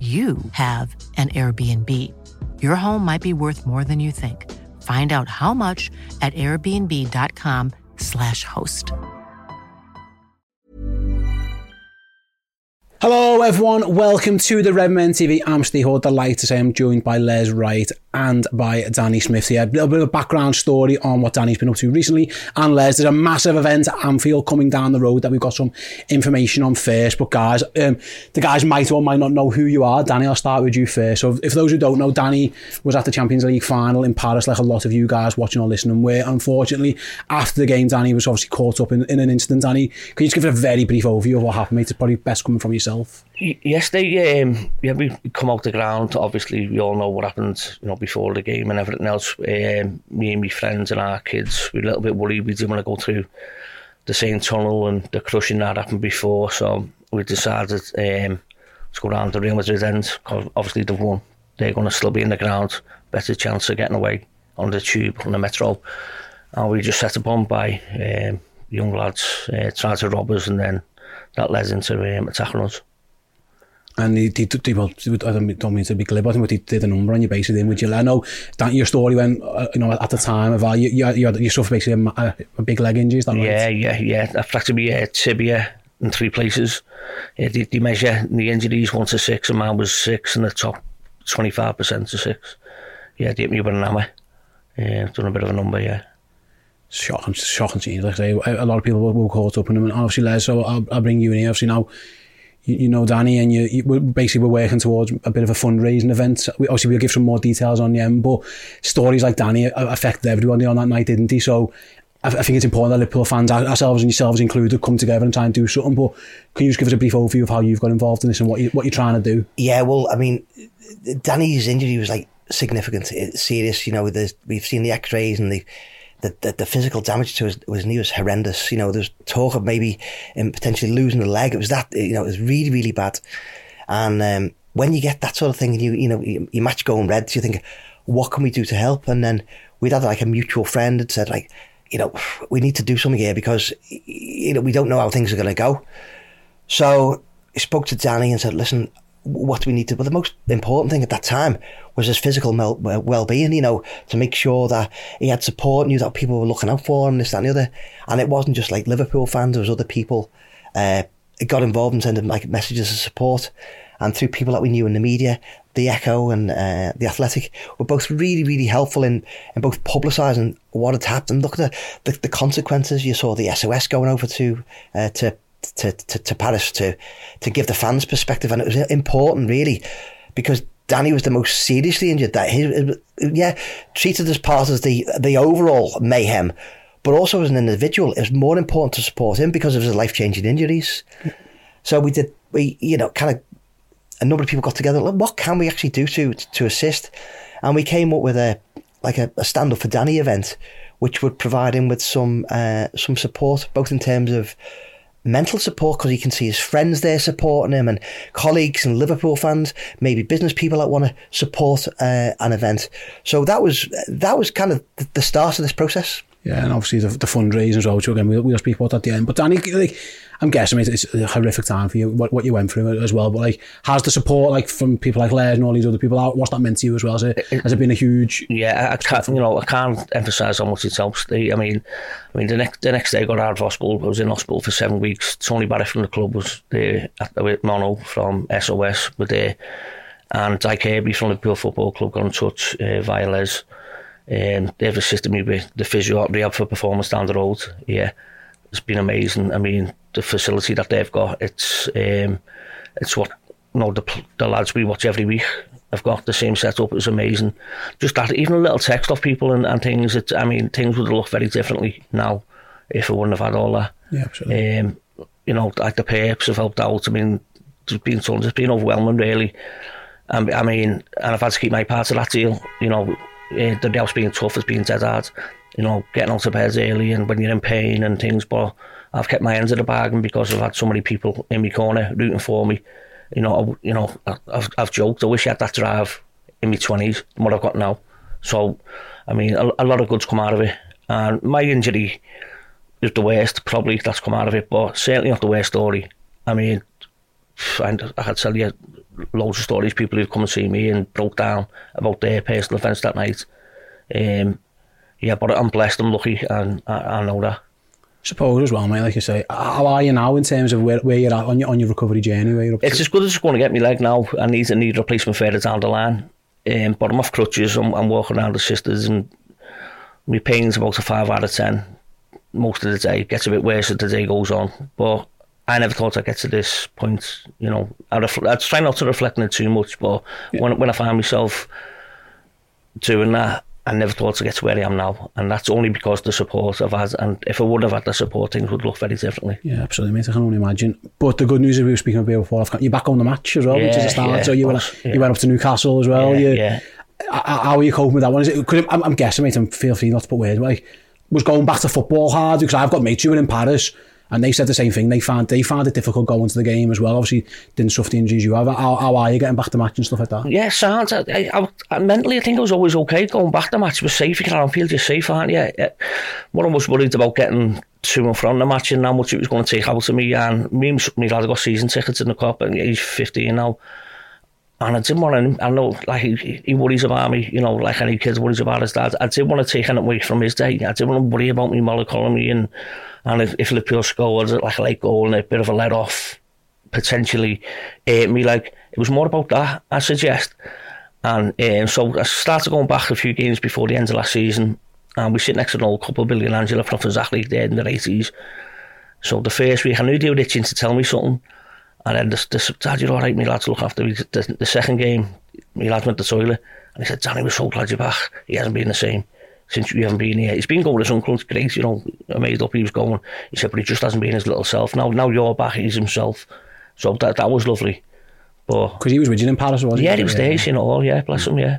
you have an Airbnb. Your home might be worth more than you think. Find out how much at airbnb.com/slash host. Hello, everyone. Welcome to the Redmen TV. I'm Steve Hood. Delighted say I'm joined by Les Wright and by Danny Smith here. A little bit of a background story on what Danny's been up to recently. And Les, there's a massive event at Anfield coming down the road that we've got some information on first. But guys, um, the guys might or might not know who you are. Danny, I'll start with you first. So if those who don't know, Danny was at the Champions League final in Paris, like a lot of you guys watching or listening were. Unfortunately, after the game, Danny was obviously caught up in, in an incident. Danny, can you just give it a very brief overview of what happened, mate? It's probably best coming from yourself. Yesterday, um, yeah, we come out the ground. Obviously, we all know what happened, you know, before the game and everything else. Um, me and my friends and our kids, we were a little bit worried. We didn't want to go through the same tunnel and the crushing that happened before. So we decided um, to go around the Real Madrid end. Cause obviously, they've won. They're going to still be in the ground. Better chance of getting away on the tube, on the metro. And we just set a bomb by um, young lads, uh, trying to rob us, and then that led into um, attacking us. And he, he, he well, I don't mean to be glib, but he did a number on you basically then you? I know that your story went, uh, you know, at the time of, uh, you, you, you, had, you suffered basically a, a, big leg injury, is that yeah, right? Yeah, yeah, yeah, I fractured my uh, tibia in three places. Yeah, they, they measure the injuries one to six, and mine was six in the top 25% to six. Yeah, they hit me with an hammer. Yeah, done a bit of a number, yeah. Shocking, shocking scenes, like I say, a lot of people were, were caught up in them, and obviously Les, so I'll, I'll bring you in here, obviously now, you, you know Danny, and you, you basically we're working towards a bit of a fundraising event. We, obviously, we'll give some more details on the end, but stories like Danny uh, affected everybody on that night, didn't he? So I, think it's important that Liverpool fans, ourselves and yourselves included, come together and try and do something. But can you just give us a brief overview of how you've got involved in this and what, you, what you're trying to do? Yeah, well, I mean, Danny's injury was like significant, uh, serious. You know, we've seen the X-rays and the the, the, the, physical damage to his, his knee was horrendous. You know, there's talk of maybe him potentially losing a leg. It was that, you know, it was really, really bad. And um, when you get that sort of thing and you, you know, you, you match going red, so you think, what can we do to help? And then we'd had like a mutual friend had said like, you know, we need to do something here because, you know, we don't know how things are going to go. So I spoke to Danny and said, listen, what we need to? But the most important thing at that time was his physical well being, you know, to make sure that he had support, knew that people were looking out for him, this, that, and the other. And it wasn't just like Liverpool fans, there was other people uh, got involved and sending like messages of support. And through people that we knew in the media, the Echo and uh, the Athletic were both really, really helpful in, in both publicising what had happened. Look at the, the, the, consequences. You saw the SOS going over to uh, to to, to, to Paris to to give the fans perspective, and it was important really because Danny was the most seriously injured. That he, yeah, treated as part of the the overall mayhem, but also as an individual, it was more important to support him because of his life changing injuries. So we did, we you know, kind of a number of people got together. What can we actually do to to assist? And we came up with a like a, a stand up for Danny event, which would provide him with some uh, some support, both in terms of mental support because he can see his friends there supporting him and colleagues and Liverpool fans, maybe business people that want to support uh, an event. So that was that was kind of the start of this process. Yeah, and obviously the, the fundraising as well, which again we'll, we'll speak about at the end. But Danny, like, I'm guessing mate, it's a horrific time for you, what, what you went through as well. But like, has the support like from people like Les and all these other people, how, what's that meant to you as well? Has it, has it been a huge? Yeah, I can't, you know, I can't emphasise how much it helps. I mean, I mean, the next the next day I got out of hospital. I was in hospital for seven weeks. Tony Barrett from the club was there with Mono from SOS were there, and Di Kirby from the Liverpool Football Club got in touch uh, via Les. Um, they've assisted me with the physio rehab for performance down the road. Yeah, it's been amazing. I mean, the facility that they've got, it's um, it's what you know, the, the lads we watch every week have got the same setup. It's amazing. Just that, even a little text off people and, and things. It, I mean, things would look very differently now if I wouldn't have had all that. Yeah, absolutely. Um, you know, like the perks have helped out. I mean, there's been tons. It's been overwhelming, really. Um, I mean, and I've had to keep my part of that deal. You know, uh, the house being tough has been dead hard. You know, getting out of bed early and when you're in pain and things. But I've kept my hands in the bargain because I've had so many people in my corner rooting for me. You know, I, you know, I've, I've joked. I wish I had that drive in my twenties than what I've got now. So, I mean, a, a lot of good's come out of it. And my injury is the worst, probably that's come out of it, but certainly not the worst story. I mean, and I to tell you loads of stories, people who've come and seen me and broke down about their personal events that night. Um, yeah, but I'm blessed, I'm lucky, and I, I know that. Suppose as well, mate. Like you say, how are you now in terms of where, where you're at on your on your recovery journey? Where you're up It's to? as good as it's going to get me leg now. I need a need replacement further down the line. Um, but I'm off crutches. I'm, I'm walking around the sisters, and my pain's about a five out of ten most of the day. It gets a bit worse as the day goes on. But I never thought I'd get to this point. You know, I, refl- I try not to reflect on it too much, but when when I find myself doing that, I never thought to get to where I am now, and that's only because the support I've had. And if I would have had the support, things would look very differently. Yeah, absolutely, mate. I can only imagine. But the good news is we were speaking about before. You're back on the match as well, which is a start. yeah, so you went, yeah. you went up to Newcastle as well. Yeah, you, yeah. How are you coping with that one? Is it? Could I'm, I'm guessing, mate. And feel free not to put words. Like, was going back to football hard because I've got mates who were in Paris. And they said the same thing. They found they found it difficult going to the game as well. Obviously, didn't suffer the injuries you have. How, how are you getting back to match and stuff like that? Yeah, sounds. I, I, I, mentally, I think I was always okay going back to match. was safe. You can field, you're safe, aren't you? Yeah. What I was worried about getting to and from the match and how much it was going to take out of me. And me and my lad got season tickets in the cup, and he's 15 now. And I didn't want to, I know, like, he, he worries about me, you know, like any kid worries about his dad. I didn't want to take anything away from his day. I didn't want to worry about me melancholy and, and if, if Liverpool scored like a late goal and a bit of a let off, potentially hurt me. Like, it was more about that, I suggest. And um, so I started going back a few games before the end of last season. And we sit next to an old couple, Billy and Angela from exactly there in the 80s. So the first week, I knew they were itching to tell me something. And then this, this Dad, you're all right, me lads, look after me. The, the second game, me lads went to the toilet, and he said, Danny, we're so glad you're back. He hasn't been the same since you haven't been here. He's been going with his uncle, it's great, you know, amazed up he was going. He said, but he just hasn't been his little self. Now, now you're back, he's himself. So that, that was lovely. Because he was with you in Paris, wasn't yeah, he? Yeah, he was there, yeah. he's seen it all, yeah, bless mm. him, yeah.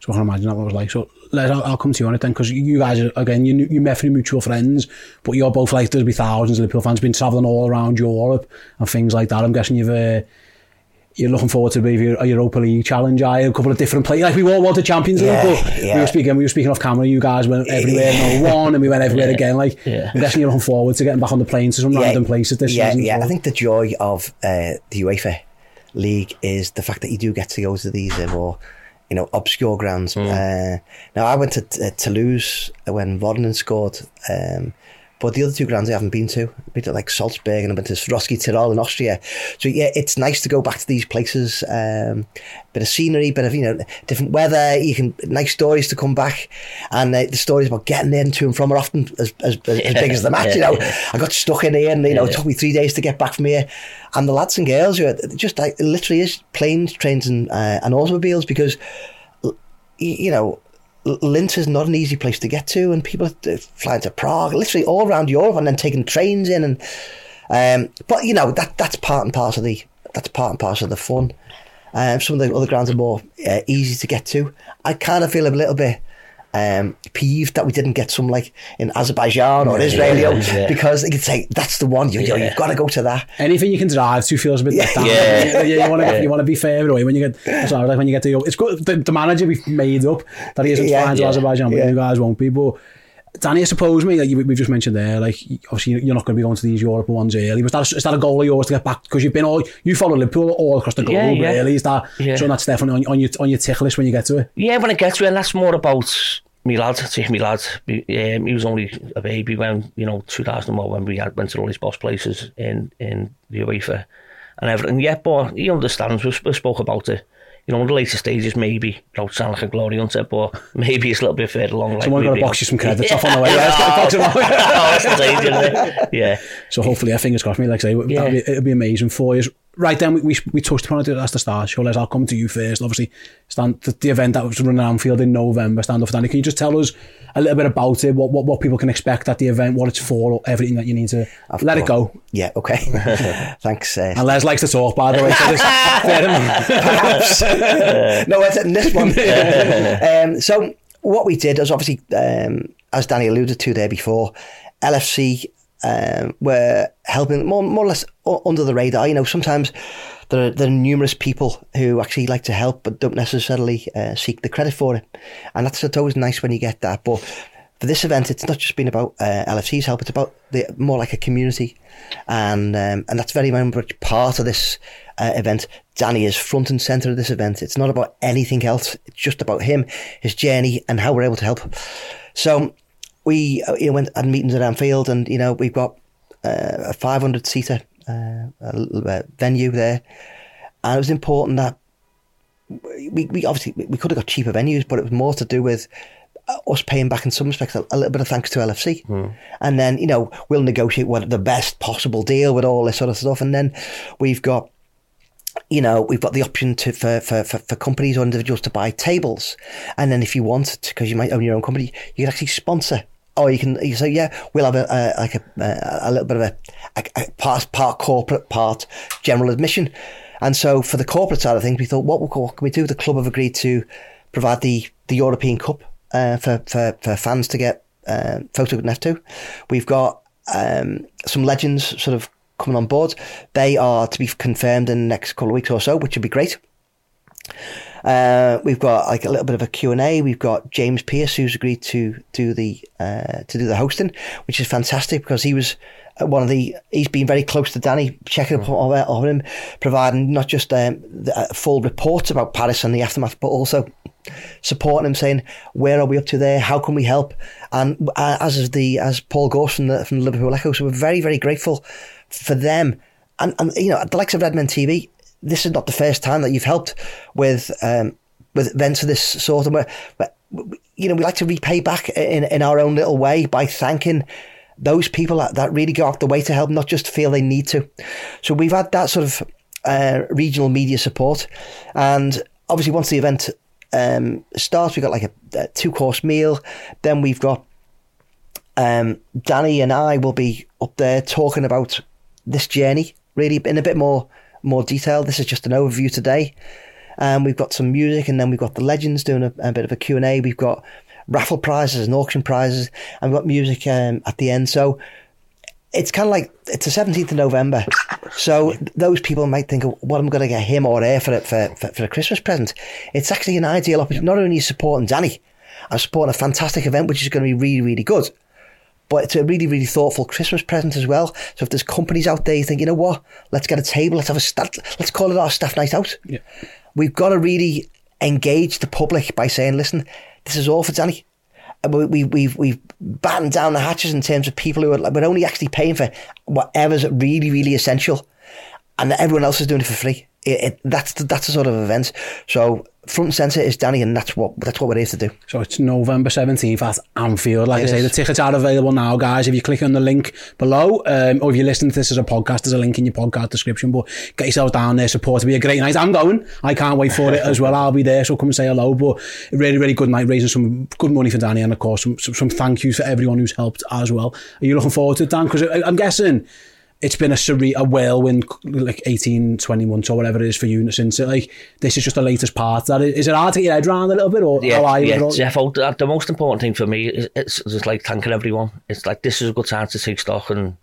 So I can imagine that what it was like. So Les, I'll, I'll come to you on it then, because you guys are, again, you, you met through mutual friends, but you're both like, there'll be thousands of Liverpool fans been travelling all around Europe and things like that. I'm guessing you've, uh, you're looking forward to maybe a Europa League challenge, I a couple of different players. Like we all wanted Champions League, Yeah, but yeah. we were speaking, we were speaking off camera. You guys went everywhere, no one, and we went everywhere again. Like Yeah. I'm guessing you're looking forward to getting back on the plane to some random places this yeah, season. as Yeah, well. I think the joy of uh, the Europa League is the fact that you do get to go to these uh, more, you know, obscure grounds. Hmm. Uh, now, I went to uh, Toulouse when Voronin scored, um, but the other two grounds I haven't been to. I've been to like Salzburg and I've been to Roski Tirol in Austria. So yeah, it's nice to go back to these places. Um, bit of scenery, bit of you know different weather. You can nice stories to come back, and uh, the stories about getting in to and from are often as as, as, as big as the match. You know, I got stuck in here, and you know, it took me three days to get back from here. And the lads and girls, who are just like it literally is planes, trains, and uh, and automobiles because you know. Linz is not an easy place to get to, and people are flying to Prague, literally all around Europe, and then taking trains in. And um, but you know that that's part and parcel of the that's part and parcel of the fun. Um, some of the other grounds are more uh, easy to get to. I kind of feel a little bit um, peeved that we didn't get some like in Azerbaijan or Israel, you know, yeah. because they could say that's the one. You, you know, Yeah. you've got to go to that. Anything you can drive to feels a bit like that. Yeah. You, you want to you want to be further away when you get. That's what I was like when you get to. It's good. The, the manager we've made up that he isn't Yeah, flying to Azerbaijan, but yeah. you guys won't be. But Danny, I suppose me like we've just mentioned there, like obviously you're not going to be going to these Europe ones early. Was that is that a goal of yours to get back because you've been all you follow Liverpool all across the globe? Yeah, yeah. Really, is that Yeah. so? That's definitely on, on your on your tick list when you get to it. Yeah, when I get to it, and that's more about me lad. Take me lad. Um, he was only a baby when you know 2001 when we had, went to all these boss places in in the UEFA and everything. Yeah, but he understands. We, we spoke about it. You know, the later stages, maybe don't sound like a glory hunter, but maybe it's a little bit further along. Like Someone got to box you some credits off on the way. Yeah, it's got to box them off. oh, that's the danger. Yeah. So hopefully, yeah, fingers crossed. Me, like I say, Yeah. be, it'll be amazing for you. Right then, we, we, we touched upon it at the start. So, Les, I'll come to you first. Obviously, stand the, the event that was running at Anfield in November. Stand up for Danny. Can you just tell us a little bit about it? What, what what people can expect at the event? What it's for? Everything that you need to let it go. Yeah, okay. Thanks. Uh, And Les likes to talk, by the way. So this, perhaps. no, it's in this one. um, so what we did was obviously, um, as Danny alluded to there before, LFC um, were helping more, more or less under the radar. You know, sometimes there are, there are numerous people who actually like to help but don't necessarily uh, seek the credit for it. And that's it's always nice when you get that. But for this event, it's not just been about uh, LFC's help; it's about the more like a community, and um, and that's very much part of this uh, event. Danny is front and center of this event. It's not about anything else. It's just about him, his journey, and how we're able to help. So we uh, you know, went had meetings at Anfield, and you know we've got uh, a 500 seater uh, a little, uh, venue there, and it was important that we, we obviously we could have got cheaper venues, but it was more to do with us paying back in some respects a, little bit of thanks to LFC, and then you know we'll negotiate what the best possible deal with all this sort of stuff, and then we've got. You know, we've got the option to for, for, for, for companies or individuals to buy tables, and then if you want, because you might own your own company, you can actually sponsor or you can you say, yeah, we'll have a, a like a, a, a little bit of a, a, a part, part corporate, part general admission. And so for the corporate side of things, we thought, what, what can we do? The club have agreed to provide the, the European Cup uh, for, for, for fans to get uh, photographed to. We've got um, some legends sort of coming on board. They are to be confirmed in the next couple of weeks or so, which would be great. Uh, we've got like a little bit of a Q&A. We've got James Pearce who's agreed to do the uh, to do the hosting, which is fantastic because he was uh, one of the he's been very close to Danny, checking up on, on him, providing not just um, the, uh, full reports about Paris and the aftermath, but also supporting him, saying where are we up to there, how can we help, and uh, as is the as Paul Gorst from the, from Liverpool Echo, so we're very very grateful for them, and and you know the likes of Redmen TV this is not the first time that you've helped with um, with events of this sort. And we're- you know, we like to repay back in, in our own little way by thanking those people that, that really go out the way to help, not just feel they need to. So we've had that sort of uh, regional media support, and obviously once the event um, starts, we've got like a, a two course meal. Then we've got um, Danny and I will be up there talking about this journey really in a bit more more detail. This is just an overview today. Um, we've got some music, and then we've got the legends doing a, a bit of a Q and A. We've got raffle prizes and auction prizes, and we've got music um, at the end. So it's kind of like it's the 17th of November. So those people might think, what am I going to get him or her for, for, for, for a Christmas present? It's actually an ideal opportunity. Not only supporting Danny, I'm supporting a fantastic event, which is going to be really, really good. But it's a really, really thoughtful Christmas present as well. So if there's companies out there you think, you know what, let's get a table, let's have a stat, let's call it our staff night out. Yeah. We've got to really engage the public by saying, listen, this is all for Danny. We, we, we've we've battened down the hatches in terms of people who are we're only actually paying for whatever's really really essential, and everyone else is doing it for free. It, it, that's the, that's the sort of event. So front and centre is Danny, and that's what that's what we're here to do. So it's November 17th at Anfield. Like It I say, is. the tickets are available now, guys. If you click on the link below, um, or if you're listening to this as a podcast, there's a link in your podcast description. But get yourselves down there, support. It'll be a great night. I'm going. I can't wait for it as well. I'll be there, so come and say hello. But really, really good night, raising some good money for Danny, and of course, some, some, some thank yous for everyone who's helped as well. Are you looking forward to it, Dan? Because I'm guessing it's been a surreal, a whirlwind like 18 20 months or whatever it is for you since it like this is just the latest part that is, is it hard to get your head around a little bit or Yeah, how are you yeah, with it all? Jeff, oh, the the most important thing for me is it's just like thanking everyone. It's like this is a good time to take stock and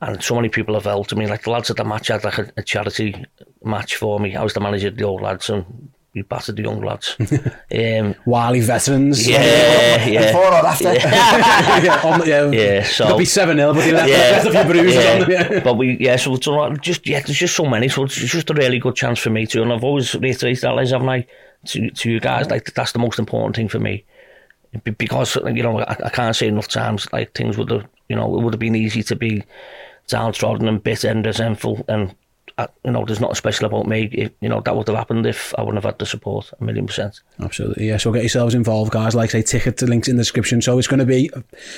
and so many people have helped. me. like the lads at the match had like a, a charity match for me. I was the manager of the old lads and we battered the young lads. um, Wily veterans yeah, yeah. Before or after? yeah, on the- yeah, Yeah, so- could be 7 0 but they left, yeah, left a few bruises yeah. on them yeah. But we, yeah, so it's a just yeah, there's just so many, so it's just a really good chance for me to, and I've always reiterated that, Les, haven't I, to to you guys, like that's the most important thing for me, because you know I, I can't say enough times like things would have, you know, it would have been easy to be downtrodden and bitter and resentful, and uh, you know, there's nothing special about me. If, you know, that would have happened if I wouldn't have had the support, a million percent. Absolutely, yeah. So get yourselves involved, guys. Like I say, ticket to links in the description. So it's going to be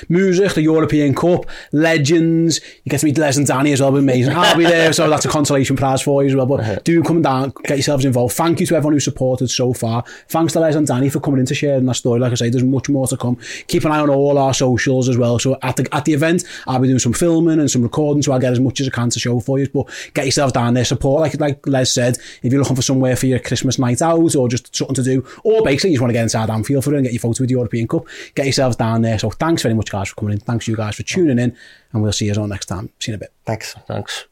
music, the European Cup, legends. You get to meet Les and Danny as well. Be amazing. I'll be there, so that's a consolation prize for you as well. But do come down, get yourselves involved. Thank you to everyone who supported so far. Thanks to Les and Danny for coming in to sharing that story. Like I say, there's much more to come. Keep an eye on all our socials as well. So at the at the event, I'll be doing some filming and some recording, so I'll get as much as I can to show for you. But get yourself down there, support. Like like Les said, if you're looking for somewhere for your Christmas night out or just something to do, or basically you just want to get inside Anfield for it and get your photo with the European Cup, get yourselves down there. So thanks very much, guys, for coming in. Thanks you guys for tuning in, and we'll see you all next time. See you in a bit. Thanks. Thanks.